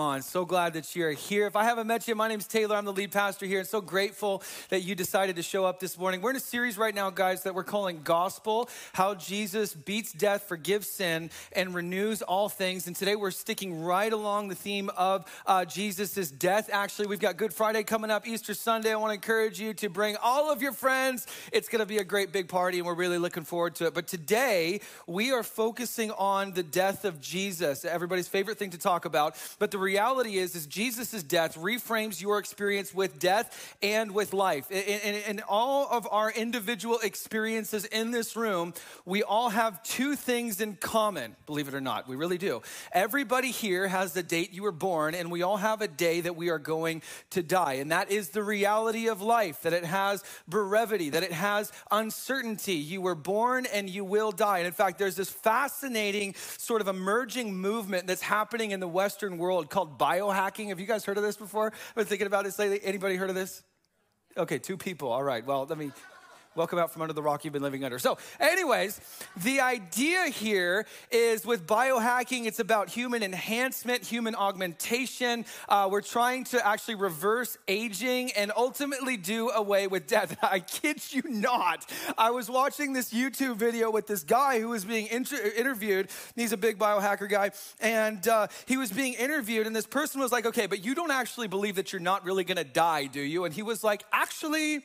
So glad that you're here. If I haven't met you, my name's Taylor. I'm the lead pastor here, and so grateful that you decided to show up this morning. We're in a series right now, guys, that we're calling Gospel How Jesus Beats Death, Forgives Sin, and Renews All Things. And today we're sticking right along the theme of uh, Jesus' death. Actually, we've got Good Friday coming up, Easter Sunday. I want to encourage you to bring all of your friends. It's going to be a great big party, and we're really looking forward to it. But today, we are focusing on the death of Jesus, everybody's favorite thing to talk about. But the reality is, is Jesus' death reframes your experience with death and with life. In, in, in all of our individual experiences in this room, we all have two things in common, believe it or not. We really do. Everybody here has the date you were born, and we all have a day that we are going to die. And that is the reality of life, that it has brevity, that it has uncertainty. You were born and you will die. And in fact, there's this fascinating sort of emerging movement that's happening in the Western world called biohacking. Have you guys heard of this before? I've been thinking about this lately. Anybody heard of this? Okay, two people. All right. Well, let me Welcome out from under the rock you've been living under. So, anyways, the idea here is with biohacking, it's about human enhancement, human augmentation. Uh, we're trying to actually reverse aging and ultimately do away with death. I kid you not. I was watching this YouTube video with this guy who was being inter- interviewed. He's a big biohacker guy. And uh, he was being interviewed, and this person was like, okay, but you don't actually believe that you're not really gonna die, do you? And he was like, actually,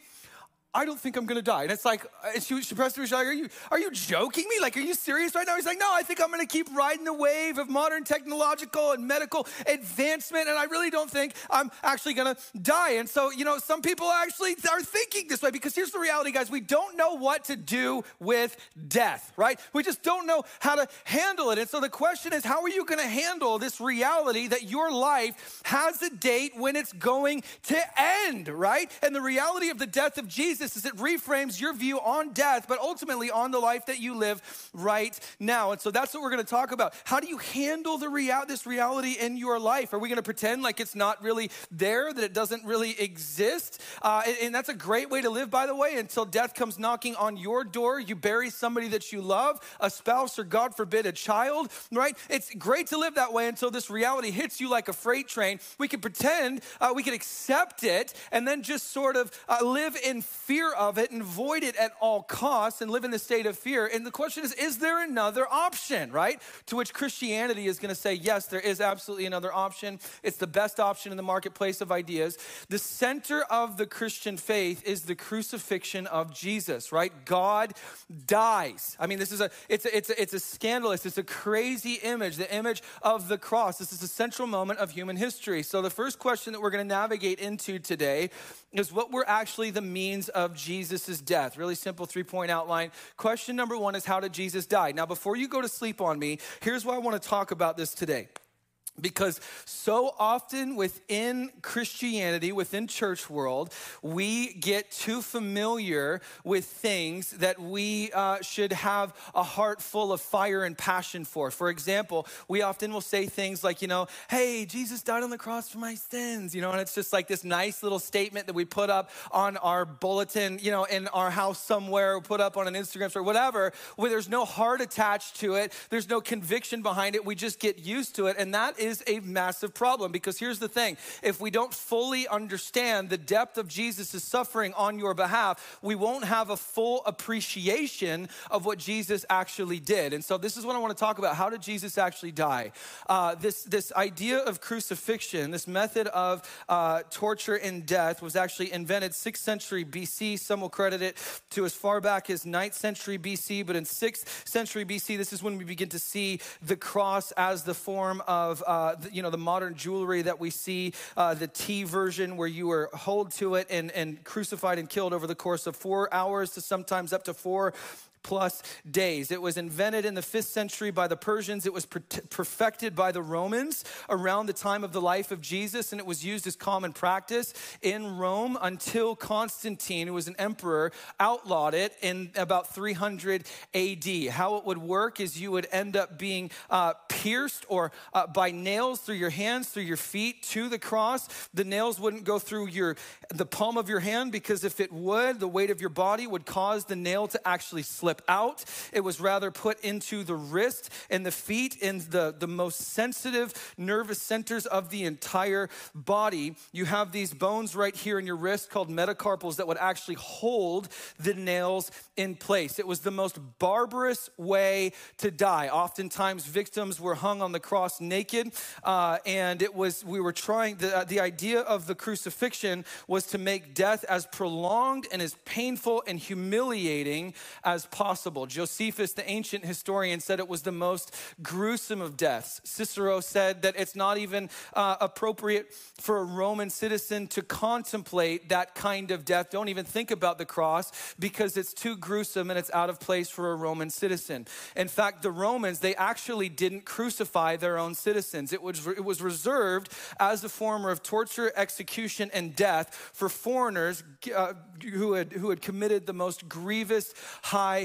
I don't think I'm gonna die. And it's like, and she, she pressed me, she's like, are you, are you joking me? Like, are you serious right now? He's like, no, I think I'm gonna keep riding the wave of modern technological and medical advancement. And I really don't think I'm actually gonna die. And so, you know, some people actually are thinking this way because here's the reality, guys. We don't know what to do with death, right? We just don't know how to handle it. And so the question is, how are you gonna handle this reality that your life has a date when it's going to end, right? And the reality of the death of Jesus this is it reframes your view on death, but ultimately on the life that you live right now. And so that's what we're going to talk about. How do you handle the real, this reality in your life? Are we going to pretend like it's not really there, that it doesn't really exist? Uh, and, and that's a great way to live, by the way, until death comes knocking on your door. You bury somebody that you love, a spouse, or God forbid, a child, right? It's great to live that way until this reality hits you like a freight train. We can pretend, uh, we can accept it, and then just sort of uh, live in fear fear of it and avoid it at all costs and live in the state of fear. And the question is, is there another option, right? To which Christianity is going to say, yes, there is absolutely another option. It's the best option in the marketplace of ideas. The center of the Christian faith is the crucifixion of Jesus, right? God dies. I mean, this is a, it's a, it's a, it's a scandalous, it's a crazy image, the image of the cross. This is a central moment of human history. So the first question that we're going to navigate into today is what were actually the means of Jesus' death. Really simple three point outline. Question number one is how did Jesus die? Now, before you go to sleep on me, here's why I want to talk about this today. Because so often within Christianity, within church world, we get too familiar with things that we uh, should have a heart full of fire and passion for. For example, we often will say things like, you know, hey, Jesus died on the cross for my sins, you know, and it's just like this nice little statement that we put up on our bulletin, you know, in our house somewhere, put up on an Instagram story, whatever, where there's no heart attached to it, there's no conviction behind it, we just get used to it. And that is a massive problem because here's the thing if we don't fully understand the depth of Jesus' suffering on your behalf, we won't have a full appreciation of what Jesus actually did. And so, this is what I want to talk about. How did Jesus actually die? Uh, this, this idea of crucifixion, this method of uh, torture and death, was actually invented 6th century BC. Some will credit it to as far back as 9th century BC, but in 6th century BC, this is when we begin to see the cross as the form of uh, you know, the modern jewelry that we see, uh, the T version where you were hold to it and, and crucified and killed over the course of four hours to sometimes up to four plus days. It was invented in the fifth century by the Persians. It was per- perfected by the Romans around the time of the life of Jesus, and it was used as common practice in Rome until Constantine, who was an emperor, outlawed it in about 300 AD. How it would work is you would end up being uh, pierced or uh, by nails through your hands, through your feet to the cross. The nails wouldn't go through your the palm of your hand because if it would, the weight of your body would cause the nail to actually slip slip out. It was rather put into the wrist and the feet in the, the most sensitive nervous centers of the entire body. You have these bones right here in your wrist called metacarpals that would actually hold the nails in place. It was the most barbarous way to die. Oftentimes, victims were hung on the cross naked, uh, and it was we were trying the, the idea of the crucifixion was to make death as prolonged and as painful and humiliating as possible. Josephus, the ancient historian, said it was the most gruesome of deaths. Cicero said that it's not even uh, appropriate for a Roman citizen to contemplate that kind of death. Don't even think about the cross because it's too gruesome and it's out of place for a Roman citizen. In fact, the Romans, they actually didn't crucify their own citizens. It was, it was reserved as a form of torture, execution, and death for foreigners uh, who, had, who had committed the most grievous high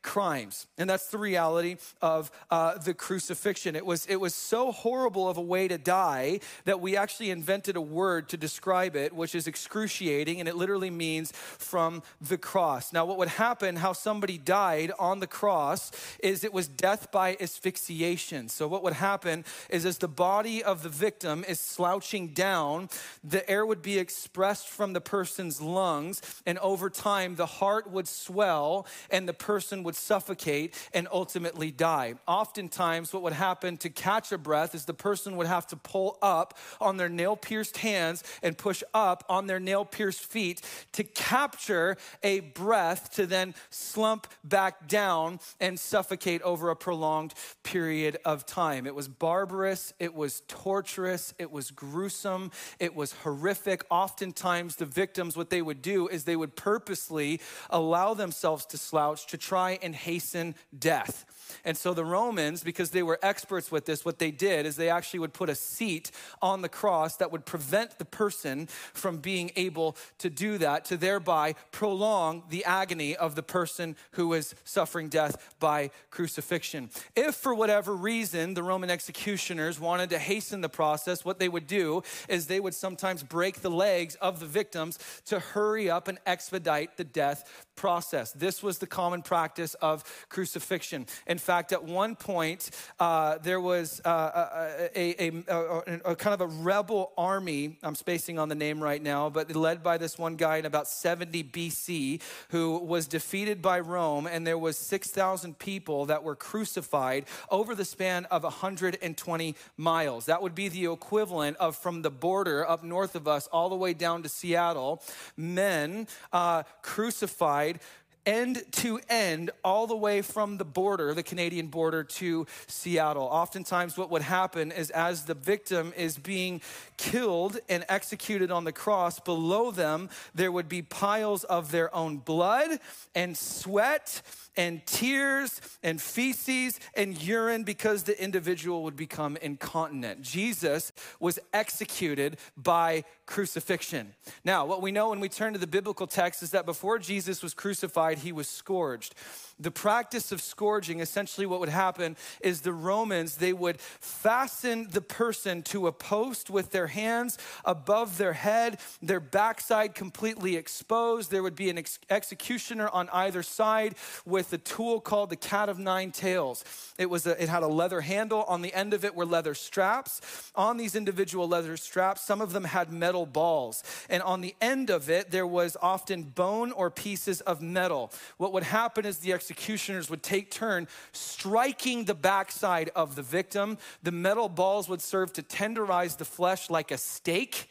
crimes. And that's the reality of uh, the crucifixion. It was, it was so horrible of a way to die that we actually invented a word to describe it, which is excruciating, and it literally means from the cross. Now, what would happen, how somebody died on the cross, is it was death by asphyxiation. So, what would happen is as the body of the victim is slouching down, the air would be expressed from the person's lungs, and over time, the heart would swell and the person would suffocate and ultimately die. Oftentimes, what would happen to catch a breath is the person would have to pull up on their nail pierced hands and push up on their nail pierced feet to capture a breath to then slump back down and suffocate over a prolonged period of time. It was barbarous, it was torturous, it was gruesome, it was horrific. Oftentimes, the victims, what they would do is they would purposely allow themselves to slouch to try and hasten death. And so the Romans, because they were experts with this, what they did is they actually would put a seat on the cross that would prevent the person from being able to do that, to thereby prolong the agony of the person who was suffering death by crucifixion. If for whatever reason the Roman executioners wanted to hasten the process, what they would do is they would sometimes break the legs of the victims to hurry up and expedite the death process. This was the common practice of crucifixion. In fact, at one point, uh, there was uh, a, a, a, a, kind of a rebel army. I'm spacing on the name right now, but led by this one guy in about 70 BC who was defeated by Rome, and there was 6,000 people that were crucified over the span of 120 miles. That would be the equivalent of from the border up north of us all the way down to Seattle, men uh, crucified end to end, all the way from the border, the Canadian border, to Seattle. Oftentimes, what would happen is as the victim is being killed and executed on the cross, below them, there would be piles of their own blood and sweat and tears and feces and urine because the individual would become incontinent. Jesus was executed by crucifixion. Now, what we know when we turn to the biblical text is that before Jesus was crucified, he was scourged the practice of scourging essentially what would happen is the romans they would fasten the person to a post with their hands above their head their backside completely exposed. There would be an ex- executioner on either side with a tool called the cat of nine tails. It was a, it had a leather handle. On the end of it were leather straps. On these individual leather straps some of them had metal balls. And on the end of it there was often bone or pieces of metal. What would happen is the executioner executioners would take turn striking the backside of the victim. The metal balls would serve to tenderize the flesh like a steak,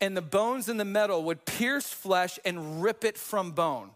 and the bones in the metal would pierce flesh and rip it from bone.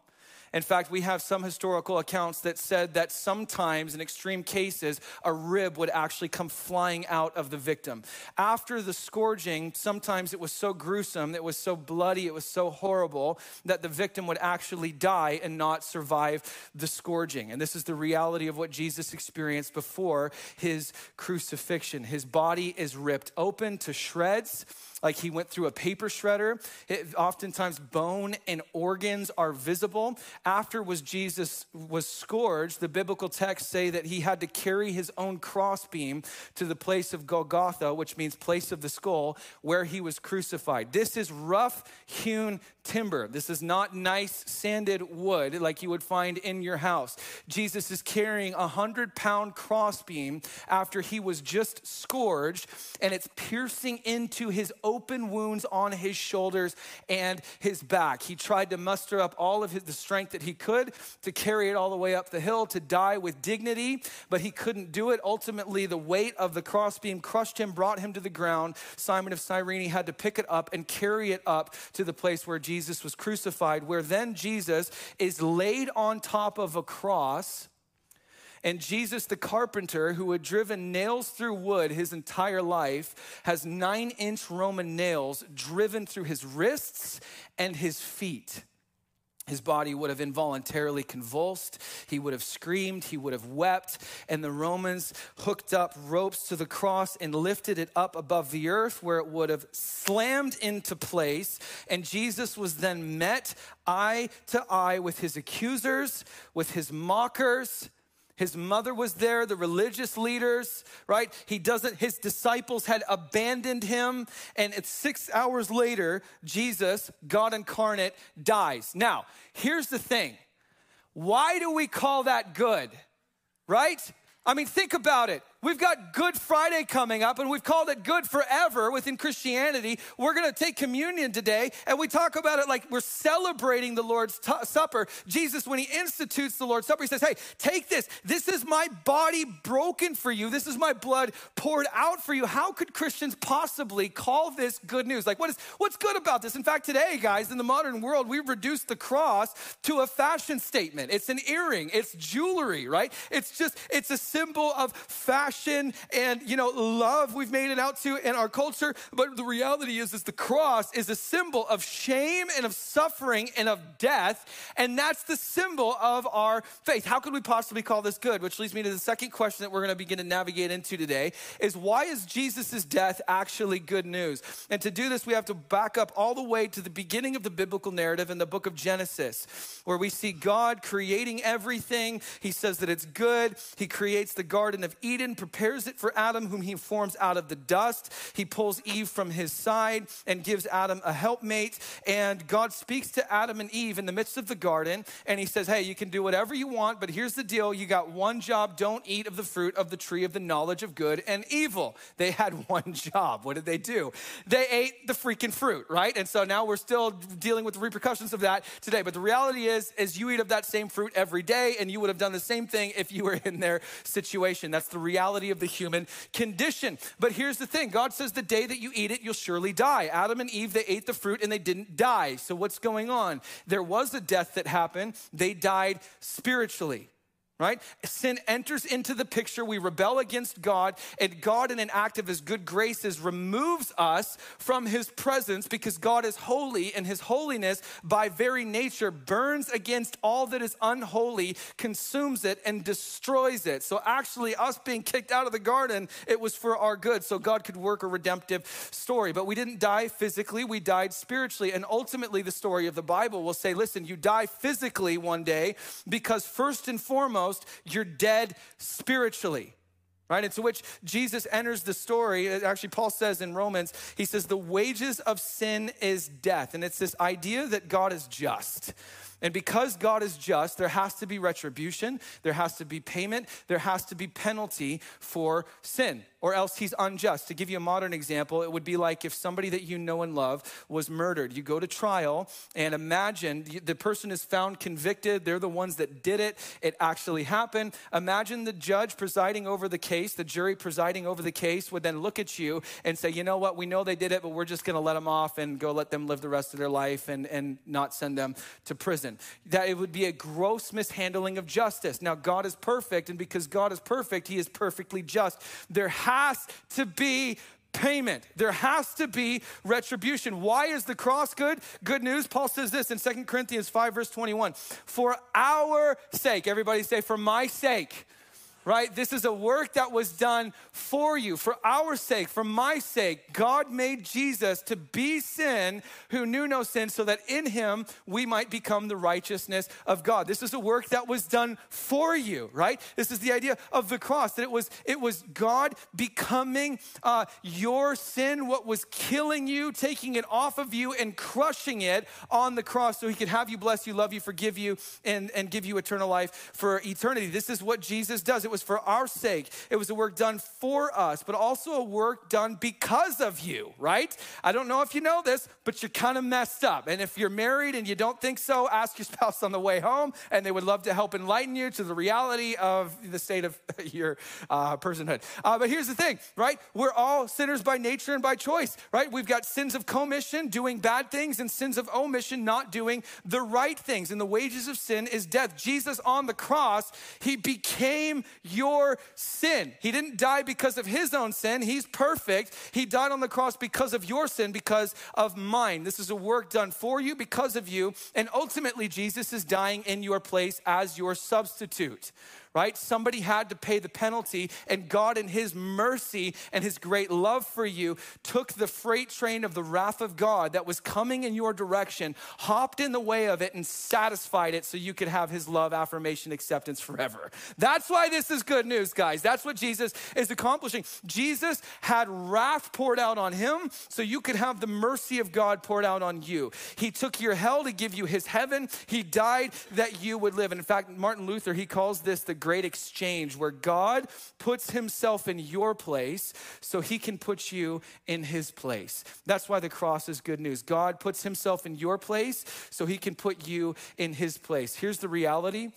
In fact, we have some historical accounts that said that sometimes, in extreme cases, a rib would actually come flying out of the victim. After the scourging, sometimes it was so gruesome, it was so bloody, it was so horrible that the victim would actually die and not survive the scourging. And this is the reality of what Jesus experienced before his crucifixion. His body is ripped open to shreds like he went through a paper shredder. It, oftentimes, bone and organs are visible after was Jesus was scourged, the biblical texts say that he had to carry his own crossbeam to the place of Golgotha, which means place of the skull, where he was crucified. This is rough hewn timber. This is not nice sanded wood like you would find in your house. Jesus is carrying a hundred pound crossbeam after he was just scourged, and it's piercing into his open wounds on his shoulders and his back. He tried to muster up all of his, the strength that he could to carry it all the way up the hill to die with dignity, but he couldn't do it. Ultimately, the weight of the crossbeam crushed him, brought him to the ground. Simon of Cyrene had to pick it up and carry it up to the place where Jesus was crucified, where then Jesus is laid on top of a cross. And Jesus, the carpenter who had driven nails through wood his entire life, has nine inch Roman nails driven through his wrists and his feet. His body would have involuntarily convulsed. He would have screamed. He would have wept. And the Romans hooked up ropes to the cross and lifted it up above the earth where it would have slammed into place. And Jesus was then met eye to eye with his accusers, with his mockers his mother was there, the religious leaders, right? He doesn't, his disciples had abandoned him. And it's six hours later, Jesus, God incarnate, dies. Now, here's the thing why do we call that good, right? I mean, think about it. We've got Good Friday coming up, and we've called it Good Forever within Christianity. We're going to take communion today, and we talk about it like we're celebrating the Lord's t- Supper. Jesus, when he institutes the Lord's Supper, he says, Hey, take this. This is my body broken for you. This is my blood poured out for you. How could Christians possibly call this good news? Like, what is, what's good about this? In fact, today, guys, in the modern world, we've reduced the cross to a fashion statement. It's an earring, it's jewelry, right? It's just, it's a symbol of fashion passion and, you know, love we've made it out to in our culture. But the reality is, is the cross is a symbol of shame and of suffering and of death. And that's the symbol of our faith. How could we possibly call this good? Which leads me to the second question that we're going to begin to navigate into today is why is Jesus' death actually good news? And to do this, we have to back up all the way to the beginning of the biblical narrative in the book of Genesis, where we see God creating everything. He says that it's good. He creates the Garden of Eden, prepares it for Adam, whom he forms out of the dust. He pulls Eve from his side and gives Adam a helpmate. And God speaks to Adam and Eve in the midst of the garden, and he says, Hey, you can do whatever you want, but here's the deal you got one job don't eat of the fruit of the tree of the knowledge of good and evil. They had one job. What did they do? They ate the freaking fruit, right? And so now we're still dealing with the repercussions of that today. But the reality is, is you eat of that same fruit every day, and you would have done the same thing if you were in their situation. That's the reality reality of the human condition. But here's the thing God says, the day that you eat it, you'll surely die. Adam and Eve, they ate the fruit and they didn't die. So what's going on? There was a death that happened, they died spiritually right? Sin enters into the picture. We rebel against God, and God, in an act of his good graces, removes us from his presence because God is holy, and his holiness, by very nature, burns against all that is unholy, consumes it, and destroys it. So, actually, us being kicked out of the garden, it was for our good, so God could work a redemptive story. But we didn't die physically, we died spiritually. And ultimately, the story of the Bible will say, listen, you die physically one day because, first and foremost, you're dead spiritually right? Into which Jesus enters the story. Actually, Paul says in Romans, he says, the wages of sin is death. And it's this idea that God is just. And because God is just, there has to be retribution, there has to be payment, there has to be penalty for sin, or else he's unjust. To give you a modern example, it would be like if somebody that you know and love was murdered. You go to trial, and imagine the person is found convicted, they're the ones that did it, it actually happened. Imagine the judge presiding over the case, the jury presiding over the case would then look at you and say, you know what, we know they did it, but we're just gonna let them off and go let them live the rest of their life and, and not send them to prison that it would be a gross mishandling of justice. Now, God is perfect, and because God is perfect, He is perfectly just. There has to be payment. There has to be retribution. Why is the cross good? Good news. Paul says this in Second Corinthians 5, verse 21. For our sake, everybody say, for my sake right? This is a work that was done for you, for our sake, for my sake. God made Jesus to be sin who knew no sin, so that in him we might become the righteousness of God. This is a work that was done for you, right? This is the idea of the cross, that it was, it was God becoming uh, your sin, what was killing you, taking it off of you and crushing it on the cross so he could have you, bless you, love you, forgive you, and, and give you eternal life for eternity. This is what Jesus does. It was for our sake. It was a work done for us, but also a work done because of you, right? I don't know if you know this, but you're kind of messed up. And if you're married and you don't think so, ask your spouse on the way home, and they would love to help enlighten you to the reality of the state of your uh, personhood. Uh, but here's the thing, right? We're all sinners by nature and by choice, right? We've got sins of commission, doing bad things, and sins of omission, not doing the right things. And the wages of sin is death. Jesus on the cross, he became your sin. He didn't die because of his own sin. He's perfect. He died on the cross because of your sin, because of mine. This is a work done for you, because of you. And ultimately, Jesus is dying in your place as your substitute right? Somebody had to pay the penalty, and God, in His mercy and His great love for you, took the freight train of the wrath of God that was coming in your direction, hopped in the way of it, and satisfied it so you could have His love, affirmation, acceptance forever. That's why this is good news, guys. That's what Jesus is accomplishing. Jesus had wrath poured out on Him so you could have the mercy of God poured out on you. He took your hell to give you His heaven. He died that you would live. And in fact, Martin Luther, he calls this the great exchange where God puts himself in your place so he can put you in his place. That's why the cross is good news. God puts himself in your place so he can put you in his place. Here's the reality.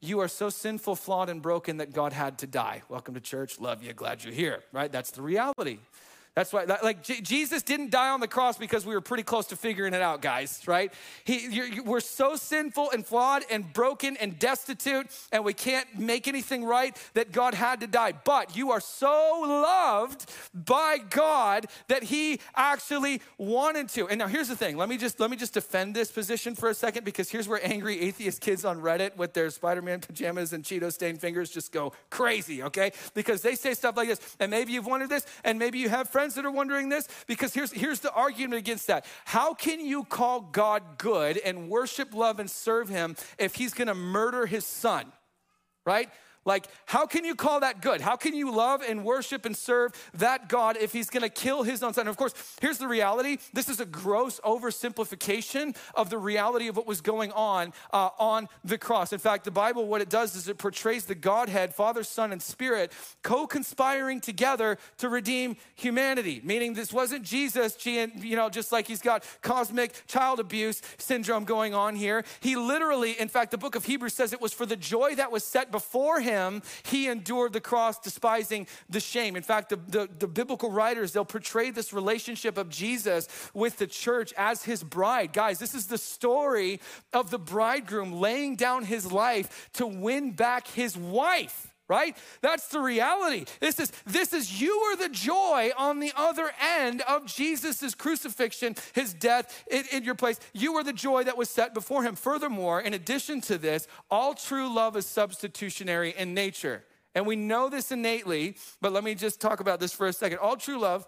You are so sinful, flawed, and broken that God had to die. Welcome to church. Love you. Glad you're here, right? That's the reality. That's why, like, Jesus didn't die on the cross because we were pretty close to figuring it out, guys, right? He, we're so sinful and flawed and broken and destitute, and we can't make anything right that God had to die. But you are so loved by God that He actually wanted to. And now here's the thing. Let me just let me just defend this position for a second because here's where angry atheist kids on Reddit with their Spider-Man pajamas and Cheeto stained fingers just go crazy, okay? Because they say stuff like this, and maybe you've wondered this, and maybe you have friends friends that are wondering this? Because here's, here's the argument against that. How can you call God good and worship, love, and serve Him if He's gonna murder His son? Right? Like, how can you call that good? How can you love and worship and serve that God if he's gonna kill his own son? And of course, here's the reality this is a gross oversimplification of the reality of what was going on uh, on the cross. In fact, the Bible, what it does is it portrays the Godhead, Father, Son, and Spirit, co conspiring together to redeem humanity, meaning this wasn't Jesus, you know, just like he's got cosmic child abuse syndrome going on here. He literally, in fact, the book of Hebrews says it was for the joy that was set before him him, he endured the cross, despising the shame. In fact, the, the, the biblical writers, they'll portray this relationship of Jesus with the church as his bride. Guys, this is the story of the bridegroom laying down his life to win back his wife right? That's the reality. This is this is you are the joy on the other end of jesus' crucifixion his death in, in, your place. You are the joy that was set before him. Furthermore in addition to this all true love is substitutionary in nature. And we know this innately but let me just talk about this for a second. All true love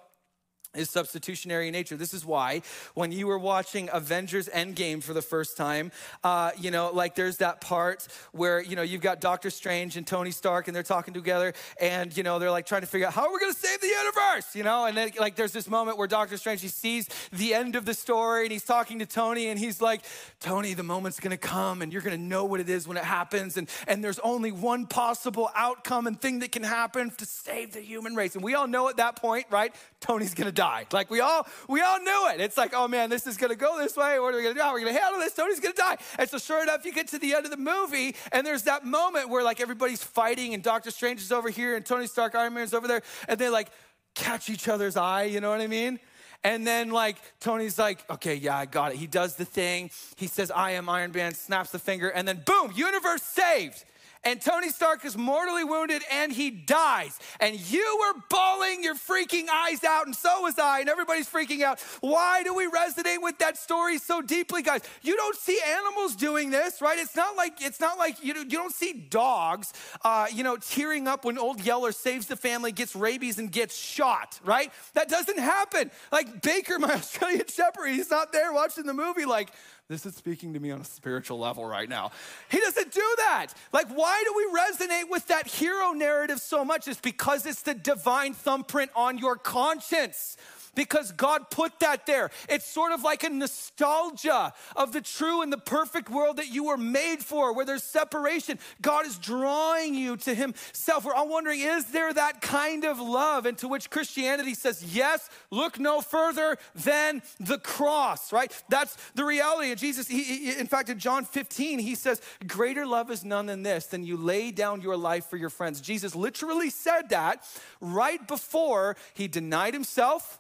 is substitutionary in nature. This is why when you were watching Avengers Endgame for the first time, uh, you know, like there's that part where, you know, you've got Doctor Strange and Tony Stark and they're talking together and, you know, they're like trying to figure out how are we going to save the universe, you know? And then like there's this moment where Doctor Strange, he sees the end of the story and he's talking to Tony and he's like, Tony, the moment's going to come and you're going to know what it is when it happens. And, and there's only one possible outcome and thing that can happen to save the human race. And we all know at that point, right? Tony's going to die. Like we all we all knew it. It's like, oh man, this is gonna go this way. What are we gonna do? How are we gonna handle this? Tony's gonna die. And so sure enough, you get to the end of the movie, and there's that moment where like everybody's fighting, and Doctor Strange is over here, and Tony Stark, Iron Man is over there, and they like catch each other's eye. You know what I mean? And then, like, Tony's like, okay, yeah, I got it. He does the thing. He says, I am Iron Man, snaps the finger, and then boom, universe saved. And Tony Stark is mortally wounded and he dies. And you were bawling your freaking eyes out, and so was I, and everybody's freaking out. Why do we resonate with that story so deeply, guys? You don't see animals doing this, right? It's not like it's not like you, you don't see dogs, uh, you know, tearing up when old Yeller saves the family, gets rabies, and gets shot, right? That doesn't happen. Like Baker, my Australian Shepherd, he's not there watching the movie, like this is speaking to me on a spiritual level right now. He doesn't do that. Like, why do we resonate with that hero narrative so much? It's because it's the divine thumbprint on your conscience because God put that there. It's sort of like a nostalgia of the true and the perfect world that you were made for, where there's separation. God is drawing you to Himself. We're all wondering, is there that kind of love? And to which Christianity says, yes, look no further than the cross, right? That's the reality. And Jesus, he, he, in fact, in John 15, He says, greater love is none than this, than you lay down your life for your friends. Jesus literally said that right before He denied Himself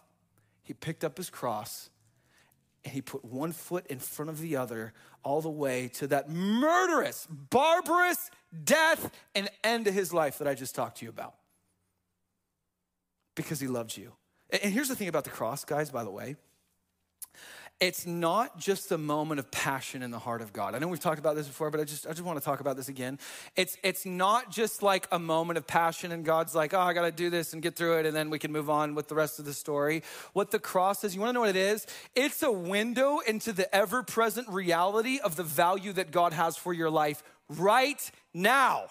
he picked up his cross and he put one foot in front of the other all the way to that murderous, barbarous death and end to his life that I just talked to you about. Because he loved you. And here's the thing about the cross, guys, by the way it's not just a moment of passion in the heart of God. I know we've talked about this before, but I just, I just want to talk about this again. It's, it's not just like a moment of passion and God's like, oh, I got to do this and get through it, and then we can move on with the rest of the story. What the cross is, you want to know what it is? It's a window into the ever present reality of the value that God has for your life right now.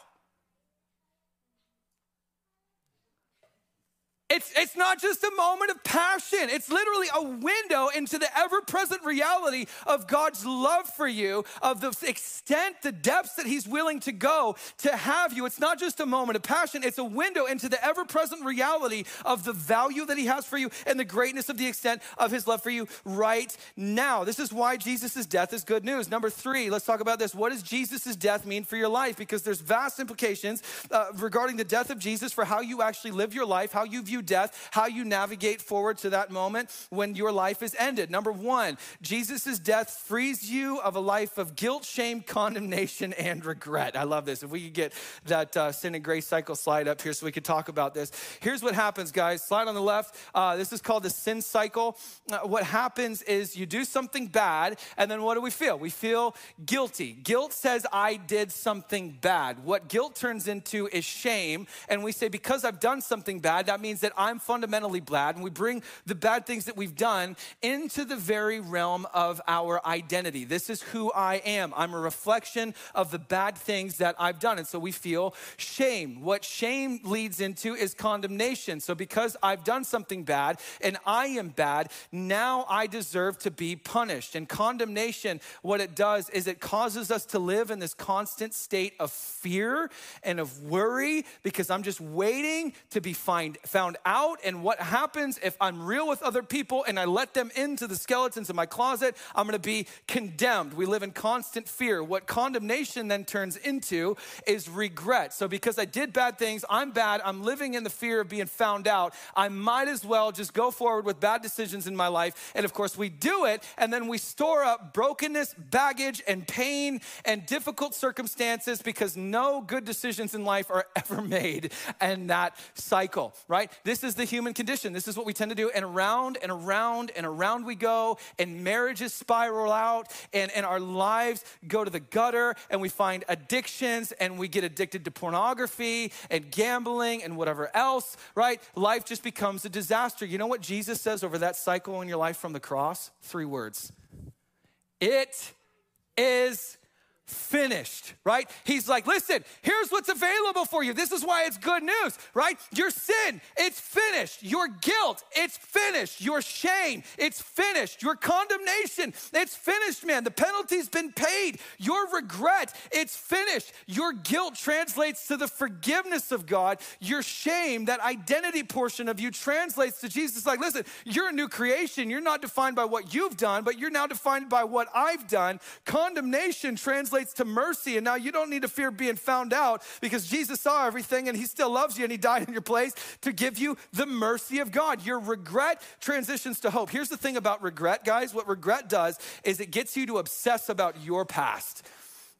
It's, it's not just a moment of passion. It's literally a window into the ever present reality of God's love for you, of the extent, the depths that He's willing to go to have you. It's not just a moment of passion, it's a window into the ever present reality of the value that He has for you and the greatness of the extent of His love for you right now. This is why Jesus' death is good news. Number three, let's talk about this. What does Jesus' death mean for your life? Because there's vast implications uh, regarding the death of Jesus for how you actually live your life, how you view death, how you navigate forward to that moment when your life is ended. Number one, Jesus' death frees you of a life of guilt, shame, condemnation, and regret. I love this. If we could get that uh, sin and grace cycle slide up here so we could talk about this. Here's what happens, guys. Slide on the left. Uh, this is called the sin cycle. Uh, what happens is you do something bad, and then what do we feel? We feel guilty. Guilt says, I did something bad. What guilt turns into is shame, and we say, because I've done something bad, that means that that I'm fundamentally bad, and we bring the bad things that we've done into the very realm of our identity. This is who I am. I'm a reflection of the bad things that I've done. And so we feel shame. What shame leads into is condemnation. So because I've done something bad and I am bad, now I deserve to be punished. And condemnation, what it does is it causes us to live in this constant state of fear and of worry because I'm just waiting to be find, found out and what happens if I'm real with other people and I let them into the skeletons in my closet, I'm gonna be condemned. We live in constant fear. What condemnation then turns into is regret. So, because I did bad things, I'm bad, I'm living in the fear of being found out, I might as well just go forward with bad decisions in my life. And of course, we do it, and then we store up brokenness, baggage, and pain and difficult circumstances because no good decisions in life are ever made And that cycle, right? This is the human condition. This is what we tend to do. And around and around and around we go, and marriages spiral out, and, and our lives go to the gutter, and we find addictions, and we get addicted to pornography and gambling and whatever else, right? Life just becomes a disaster. You know what Jesus says over that cycle in your life from the cross? Three words It is finished, right? He's like, listen, here's what's available for you. This is why it's good news, right? Your sin, it's finished. Your guilt, it's finished. Your shame, it's finished. Your condemnation, it's finished, man. The penalty's been paid. Your regret, it's finished. Your guilt translates to the forgiveness of God. Your shame, that identity portion of you, translates to Jesus. Like, listen, you're a new creation. You're not defined by what you've done, but you're now defined by what I've done. Condemnation translates translates to mercy. And now you don't need to fear being found out because Jesus saw everything and he still loves you and he died in your place to give you the mercy of God. Your regret transitions to hope. Here's the thing about regret, guys what regret does is it gets you to obsess about your past.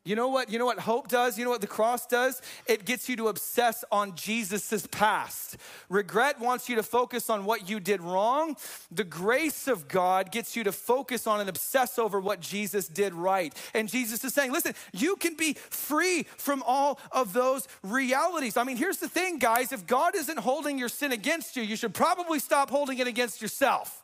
You know what? You know what hope does? You know what the cross does? It gets you to obsess on Jesus' past. Regret wants you to focus on what you did wrong. The grace of God gets you to focus on and obsess over what Jesus did right. And Jesus is saying, listen, you can be free from all of those realities. I mean, here's the thing, guys. If God isn't holding your sin against you, you should probably stop holding it against yourself.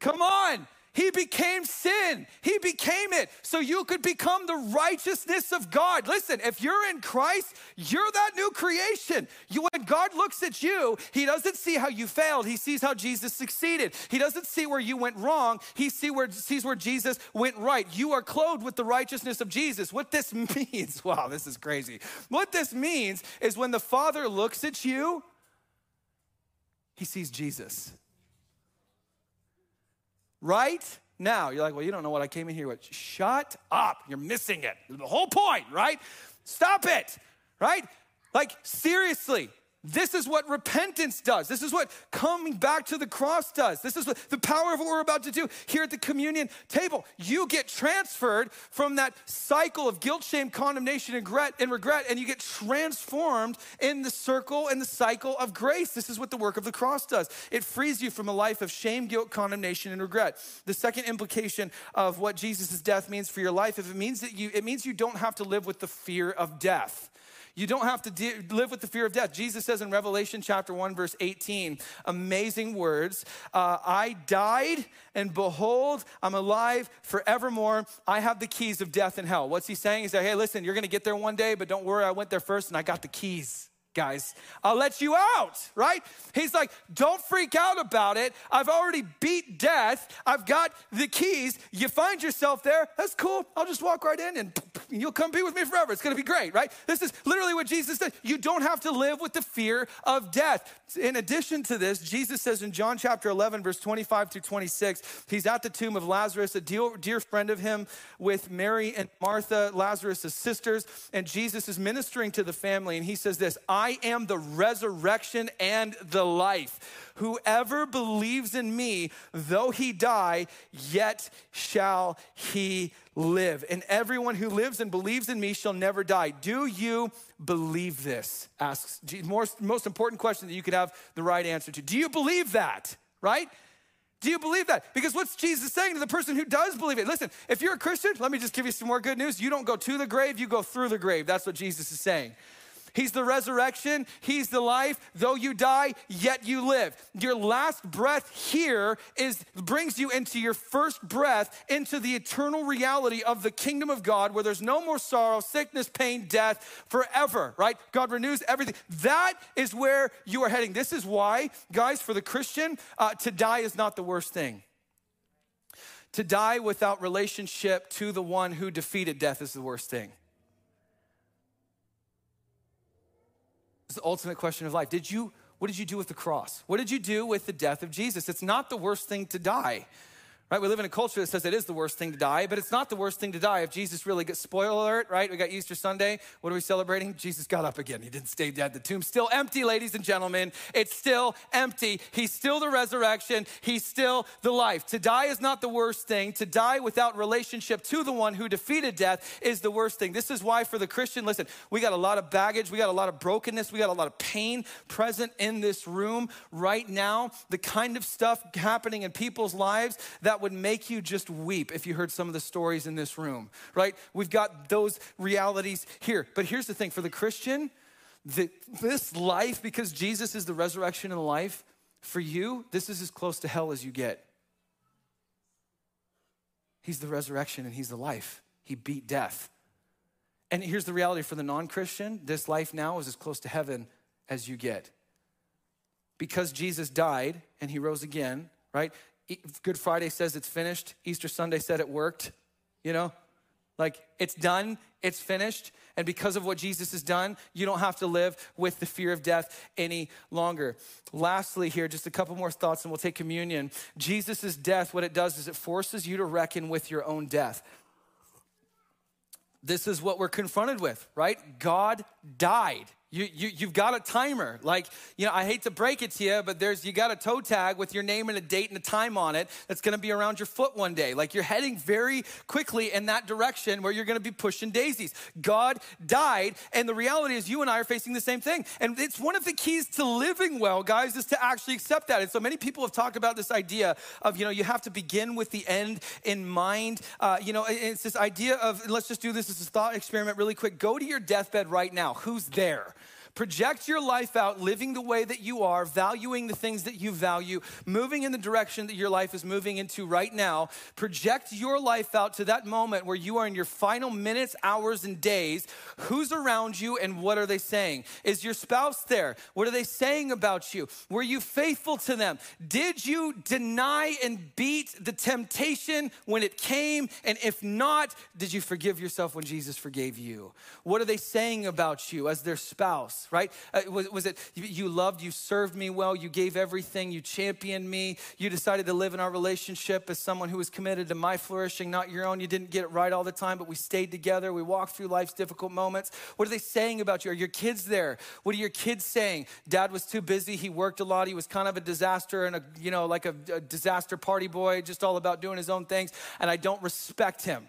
Come on. He became sin. He became it so you could become the righteousness of God. Listen, if you're in Christ, you're that new creation. You, when God looks at you, He doesn't see how you failed. He sees how Jesus succeeded. He doesn't see where you went wrong. He see where, sees where Jesus went right. You are clothed with the righteousness of Jesus. What this means, wow, this is crazy. What this means is when the Father looks at you, He sees Jesus right now. You're like, well, you don't know what I came in here with. Shut up. You're missing it. The whole point, right? Stop it, right? Like, seriously, this is what repentance does. This is what coming back to the cross does. This is what the power of what we're about to do here at the communion table. You get transferred from that cycle of guilt, shame, condemnation, and regret, and regret, and you get transformed in the circle and the cycle of grace. This is what the work of the cross does. It frees you from a life of shame, guilt, condemnation, and regret. The second implication of what Jesus' death means for your life, if it means that you, it means you don't have to live with the fear of death. You don't have to de- live with the fear of death. Jesus says in Revelation chapter 1, verse 18, amazing words uh, I died, and behold, I'm alive forevermore. I have the keys of death and hell. What's he saying? He's like, hey, listen, you're going to get there one day, but don't worry, I went there first and I got the keys guys. I'll let you out, right? He's like, don't freak out about it. I've already beat death. I've got the keys. You find yourself there. That's cool. I'll just walk right in and you'll come be with me forever. It's going to be great, right? This is literally what Jesus said. You don't have to live with the fear of death. In addition to this, Jesus says in John chapter 11, verse 25 through 26, he's at the tomb of Lazarus, a dear, dear friend of him with Mary and Martha, Lazarus' sisters, and Jesus is ministering to the family, and he says this I am the resurrection and the life. Whoever believes in me, though he die, yet shall he live. And everyone who lives and believes in me shall never die. Do you believe this? Asks most, most important question that you could have the right answer to. Do you believe that? Right? Do you believe that? Because what's Jesus saying to the person who does believe it? Listen, if you're a Christian, let me just give you some more good news. You don't go to the grave, you go through the grave. That's what Jesus is saying. He's the resurrection, He's the life. Though you die, yet you live. Your last breath here is brings you into your first breath into the eternal reality of the kingdom of God where there's no more sorrow, sickness, pain, death forever, right? God renews everything. That is where you are heading. This is why, guys, for the Christian, uh, to die is not the worst thing. To die without relationship to the one who defeated death is the worst thing. It's the ultimate question of life. Did you, what did you do with the cross? What did you do with the death of Jesus? It's not the worst thing to die. Right? We live in a culture that says it is the worst thing to die, but it's not the worst thing to die if Jesus really gets spoiler alert, right? We got Easter Sunday. What are we celebrating? Jesus got up again. He didn't stay dead. The tomb's still empty, ladies and gentlemen. It's still empty. He's still the resurrection. He's still the life. To die is not the worst thing. To die without relationship to the one who defeated death is the worst thing. This is why for the Christian, listen, we got a lot of baggage, we got a lot of brokenness, we got a lot of pain present in this room right now. The kind of stuff happening in people's lives that that would make you just weep if you heard some of the stories in this room, right? We've got those realities here. But here's the thing for the Christian, the, this life, because Jesus is the resurrection and life, for you, this is as close to hell as you get. He's the resurrection and He's the life. He beat death. And here's the reality for the non Christian this life now is as close to heaven as you get. Because Jesus died and He rose again, right? Good Friday says it's finished. Easter Sunday said it worked. You know, like it's done, it's finished. And because of what Jesus has done, you don't have to live with the fear of death any longer. Lastly, here, just a couple more thoughts and we'll take communion. Jesus' death, what it does is it forces you to reckon with your own death. This is what we're confronted with, right? God died. You, you, you've got a timer. Like, you know, I hate to break it to you, but there's, you got a toe tag with your name and a date and a time on it that's gonna be around your foot one day. Like, you're heading very quickly in that direction where you're gonna be pushing daisies. God died, and the reality is you and I are facing the same thing. And it's one of the keys to living well, guys, is to actually accept that. And so many people have talked about this idea of, you know, you have to begin with the end in mind. Uh, you know, it's this idea of, let's just do this as a thought experiment really quick. Go to your deathbed right now. Who's there? Project your life out, living the way that you are, valuing the things that you value, moving in the direction that your life is moving into right now. Project your life out to that moment where you are in your final minutes, hours, and days. Who's around you and what are they saying? Is your spouse there? What are they saying about you? Were you faithful to them? Did you deny and beat the temptation when it came? And if not, did you forgive yourself when Jesus forgave you? What are they saying about you as their spouse? Right? Uh, was, was, it you loved, you served me well, you gave everything, you championed me, you decided to live in our relationship as someone who was committed to my flourishing, not your own. You didn't get it right all the time, but we stayed together. We walked through life's difficult moments. What are they saying about you? Are your kids there? What are your kids saying? Dad was too busy. He worked a lot. He was kind of a disaster and a, you know, like a, a disaster party boy, just all about doing his own things. And I don't respect him.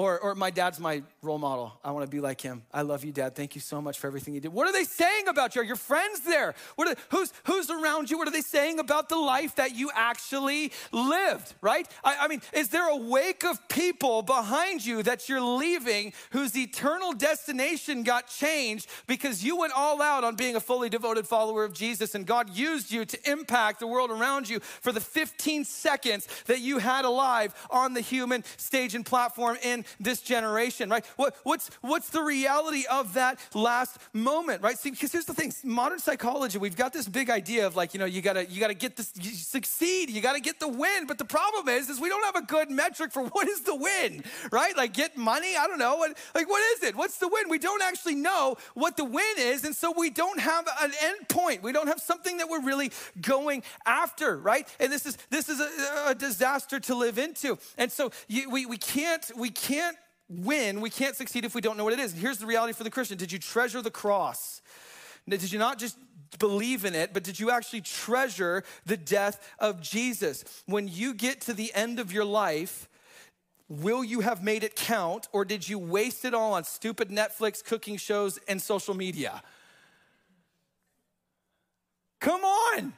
Or, or my dad's my role model. I want to be like him. I love you, Dad. Thank you so much for everything you did. What are they saying about you? Are your friends there? What are, who's, who's around you? What are they saying about the life that you actually lived, right? I, I mean, is there a wake of people behind you that you're leaving whose eternal destination got changed because you went all out on being a fully devoted follower of Jesus and God used you to impact the world around you for the 15 seconds that you had alive on the human stage and platform in this generation, right? What, what's, what's the reality of that last moment, right? See, because here's the thing modern psychology, we've got this big idea of like, you know, you gotta, you gotta get this, you succeed, you gotta get the win. But the problem is, is we don't have a good metric for what is the win, right? Like get money, I don't know. What, like, what is it? What's the win? We don't actually know what the win is. And so we don't have an end point. We don't have something that we're really going after, right? And this is, this is a, a disaster to live into. And so you, we, we can't, we can't win, we can't succeed if we don't know what it is. And here's the reality for the Christian Did you treasure the cross? Did you not just believe in it, but did you actually treasure the death of Jesus? When you get to the end of your life, will you have made it count, or did you waste it all on stupid Netflix cooking shows and social media? Come on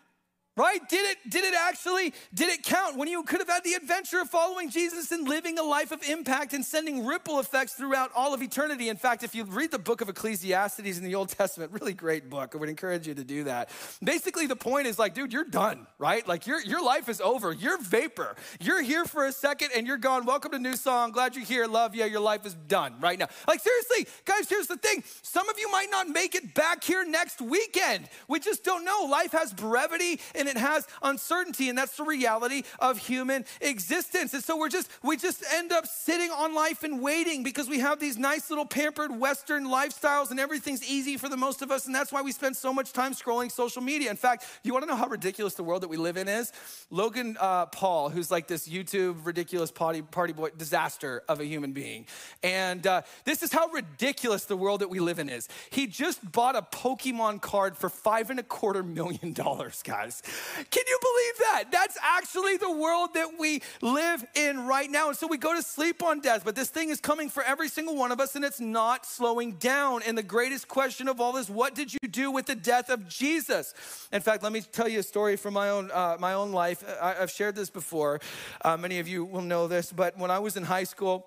right? Did it did it actually did it count? When you could have had the adventure of following jesus and living a life of impact and sending ripple effects throughout all of eternity. In fact if you read the book of ecclesiastes in the old testament really great book. I would encourage you to do that. Basically the point is like dude you're done right? Like your, your life is over. You're vapor. You're here for a second and you're gone. Welcome to new song. Glad you're here. Love you your life is done right now. Like seriously guys here's the thing. Some of you might not make it back here next weekend. We just don't know. Life has brevity and it has uncertainty, and that's the reality of human existence. And so we're just, we just end up sitting on life and waiting because we have these nice little pampered Western lifestyles and everything's easy for the most of us. And that's why we spend so much time scrolling social media. In fact, you want to know how ridiculous the world that we live in is? Logan uh, Paul, who's like this YouTube ridiculous party, party boy disaster of a human being. And uh, this is how ridiculous the world that we live in is. He just bought a Pokemon card for five and a quarter million dollars, guys. Can you believe that? That's actually the world that we live in right now. And so we go to sleep on death, but this thing is coming for every single one of us and it's not slowing down. And the greatest question of all is what did you do with the death of Jesus? In fact, let me tell you a story from my own, uh, my own life. I, have shared this before. Uh, many of you will know this, but when I was in high school,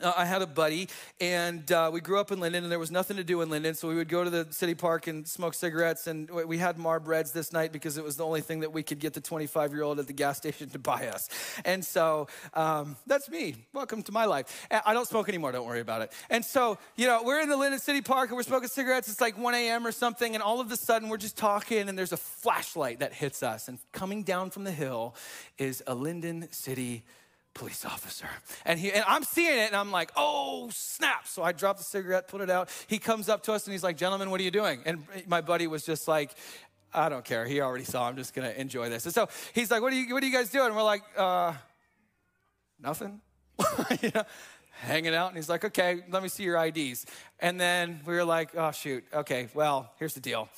uh, I had a buddy, and uh, we grew up in Lynden, and there was nothing to do in Lynden, so we would go to the city park and smoke cigarettes. And we had Marb Reds this night because it was the only thing that we could get the 25 year old at the gas station to buy us. And so um, that's me. Welcome to my life. I don't smoke anymore. Don't worry about it. And so you know, we're in the Lynden City Park and we're smoking cigarettes. It's like 1 a.m. or something, and all of a sudden we're just talking, and there's a flashlight that hits us, and coming down from the hill is a Lynden City police officer. And he and I'm seeing it and I'm like, oh snap. So I drop the cigarette, put it out. He comes up to us and he's like, gentlemen, what are you doing? And my buddy was just like, I don't care. He already saw. I'm just gonna enjoy this. And so he's like, what are you what are you guys doing? And we're like, uh, nothing. you know? hanging out. And he's like, okay, let me see your IDs. And then we were like, oh, shoot, okay, well, here's the deal.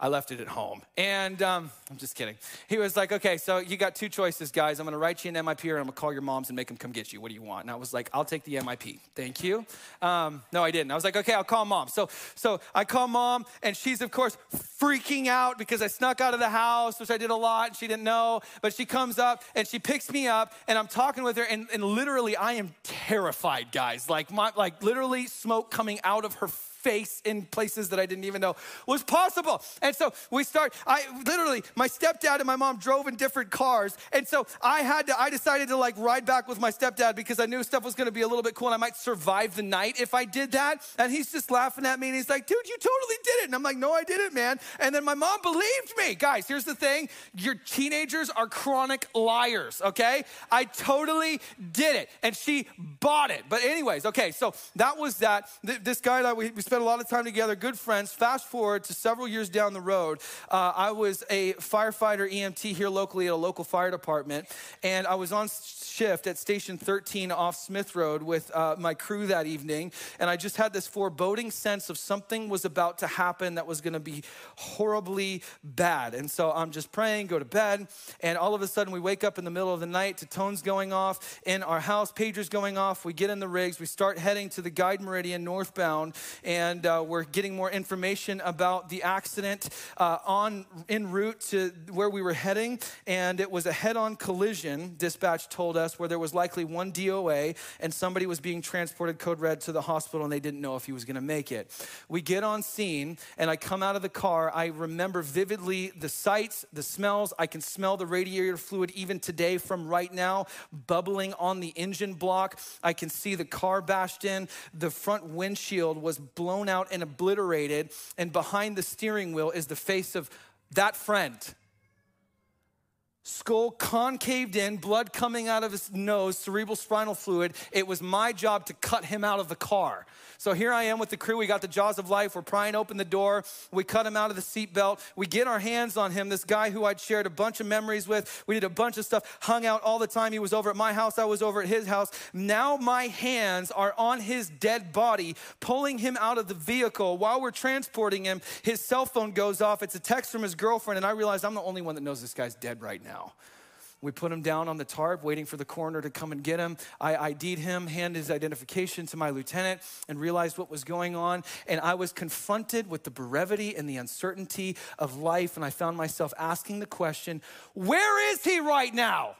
I left it at home. And um, I'm just kidding. He was like, okay, so you got two choices, guys. I'm gonna write you an MIP or I'm gonna call your moms and make them come get you. What do you want? And I was like, I'll take the MIP. Thank you. Um, no, I didn't. I was like, okay, I'll call mom. So, so I call mom and she's, of course, freaking out because I snuck out of the house, which I did a lot and she didn't know. But she comes up and she picks me up and I'm talking with her and, and literally I am terrified, guys. Like, my, like literally smoke coming out of her face in places that I didn't even know was possible. And so we start, I literally, my stepdad and my mom drove in different cars. And so I had to, I decided to like ride back with my stepdad because I knew stuff was gonna be a little bit cool and I might survive the night if I did that. And he's just laughing at me and he's like, dude, you totally did it. And I'm like, no, I didn't, man. And then my mom believed me. Guys, here's the thing your teenagers are chronic liars, okay? I totally did it. And she bought it. But, anyways, okay, so that was that. This guy that we, we spent a lot of time together, good friends. Fast forward to several years down the road, uh, I was a firefighter EMT here locally at a local fire department, and I was on shift at Station 13 off Smith Road with uh, my crew that evening, and I just had this foreboding sense of something was about to happen that was going to be horribly bad. And so I'm just praying, go to bed, and all of a sudden we wake up in the middle of the night to tones going off in our house, pagers going off. We get in the rigs, we start heading to the Guide Meridian northbound, and uh, we're getting more information about the accident uh, on en route to where we were heading, and it was a head-on collision. Dispatch told us where there was likely one DOA, and somebody was being transported code red to the hospital, and they didn't know if he was going to make it. We get on scene, and I come out of the car. I remember vividly the sights, the smells. I can smell the radiator fluid even today from right now, bubbling on the engine block. I can see the car bashed in. The front windshield was blown out and obliterated. And behind the steering wheel is the face of that friend. Skull concaved in, blood coming out of his nose, cerebral spinal fluid. It was my job to cut him out of the car. So here I am with the crew. We got the jaws of life. We're prying open the door. We cut him out of the seatbelt. We get our hands on him, this guy who I'd shared a bunch of memories with. We did a bunch of stuff, hung out all the time. He was over at my house. I was over at his house. Now my hands are on his dead body, pulling him out of the vehicle. While we're transporting him, his cell phone goes off. It's a text from his girlfriend, and I realize I'm the only one that knows this guy's dead right now. We put him down on the tarp, waiting for the coroner to come and get him. I ID'd him, handed his identification to my lieutenant, and realized what was going on. And I was confronted with the brevity and the uncertainty of life. And I found myself asking the question where is he right now?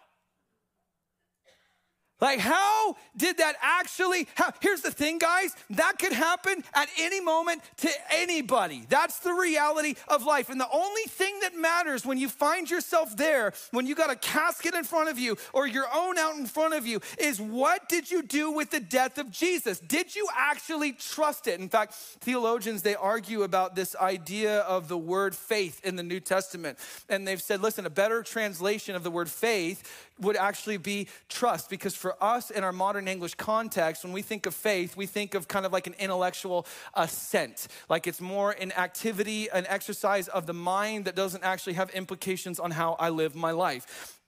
Like, how did that actually? Here's the thing, guys that could happen at any moment to anybody. That's the reality of life. And the only thing that matters when you find yourself there, when you got a casket in front of you or your own out in front of you, is what did you do with the death of Jesus? Did you actually trust it? In fact, theologians, they argue about this idea of the word faith in the New Testament. And they've said, listen, a better translation of the word faith would actually be trust. Because for us in our modern English context, when we think of faith, we think of kind of like an intellectual assent, like it's more an activity, an exercise of the mind that doesn't actually have implications on how I live my life.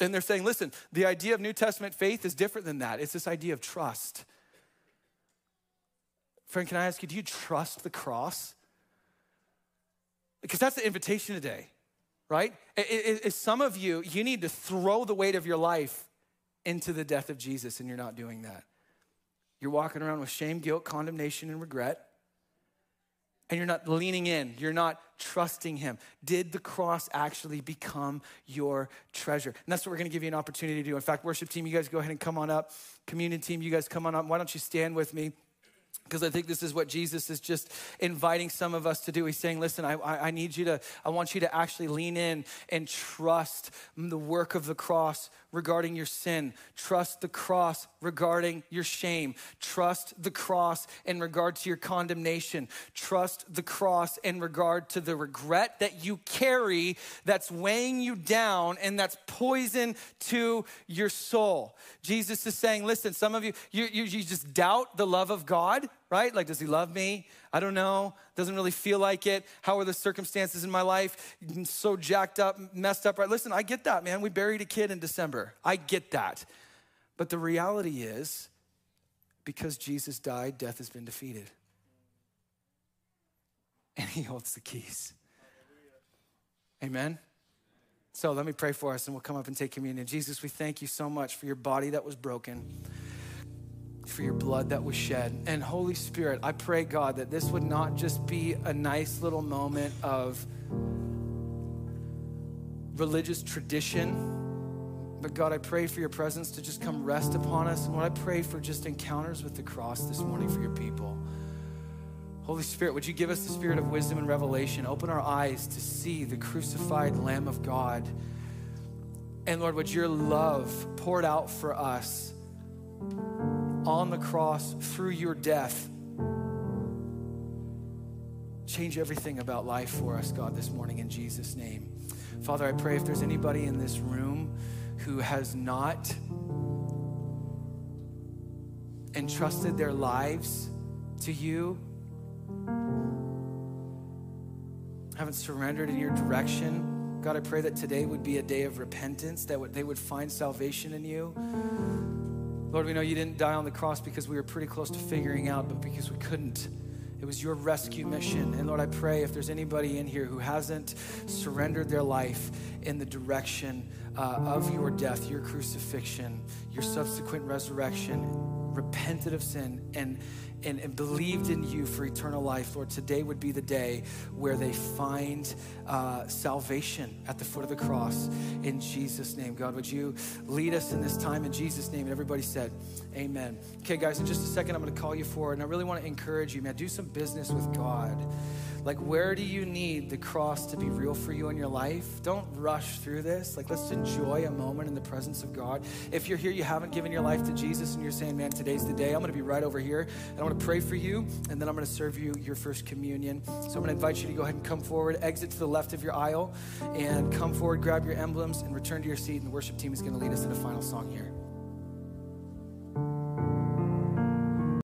And they're saying, listen, the idea of New Testament faith is different than that. It's this idea of trust. Friend, can I ask you, do you trust the cross? Because that's the invitation today right? Is some of you, you need to throw the weight of your life into the death of Jesus, and you're not doing that. You're walking around with shame, guilt, condemnation, and regret, and you're not leaning in. You're not trusting Him. Did the cross actually become your treasure? And that's what we're going to give you an opportunity to do. In fact, worship team, you guys go ahead and come on up. Communion team, you guys come on up. Why don't you stand with me? Because I think this is what Jesus is just inviting some of us to do. He's saying, listen, I, I need you to, I want you to actually lean in and trust the work of the cross regarding your sin. Trust the cross regarding your shame. Trust the cross in regard to your condemnation. Trust the cross in regard to the regret that you carry that's weighing you down and that's poison to your soul. Jesus is saying, listen, some of you, you, you, you just doubt the love of God right? Like, does he love me? I don't know. Doesn't really feel like it. How are the circumstances in my life? So jacked up, messed up, right? Listen, I get that, man. We buried a kid in December. I get that. But the reality is, because Jesus died, death has been defeated. And he holds the keys. Amen. So let me pray for us and we'll come up and take communion. Jesus, we thank you so much for your body that was broken, for your blood that was shed. And Holy Spirit, I pray, God, that this would not just be a nice little moment of religious tradition, but God, I pray for your presence to just come rest upon us. And what I pray for just encounters with the cross this morning for your people. Holy Spirit, would you give us the spirit of wisdom and revelation? Open our eyes to see the crucified Lamb of God. And Lord, would your love poured out for us on the cross through your death change everything about life for us, God, this morning in Jesus' name. Father, I pray if there's anybody in this room who has not entrusted their lives to you, haven't surrendered in your direction, God, I pray that today would be a day of repentance, that they would find salvation in you. Lord, we know you didn't die on the cross because we were pretty close to figuring out, but because we couldn't. It was your rescue mission. And Lord, I pray if there's anybody in here who hasn't surrendered their life in the direction uh, of your death, your crucifixion, your subsequent resurrection, repented of sin, and and, and believed in you for eternal life, Lord, today would be the day where they find uh, salvation at the foot of the cross in Jesus' name. God, would you lead us in this time in Jesus' name? And everybody said, Amen. Okay, guys, in just a second, I'm going to call you forward, and I really want to encourage you, man, do some business with God. Like, where do you need the cross to be real for you in your life? Don't rush through this. Like, let's enjoy a moment in the presence of God. If you're here, you haven't given your life to Jesus, and you're saying, man, today's the day, I'm going to be right over here, and I'm going to pray for you, and then I'm going to serve you your first communion. So I'm going to invite you to go ahead and come forward, exit to the left of your aisle, and come forward, grab your emblems, and return to your seat, and the worship team is going to lead us in a final song here.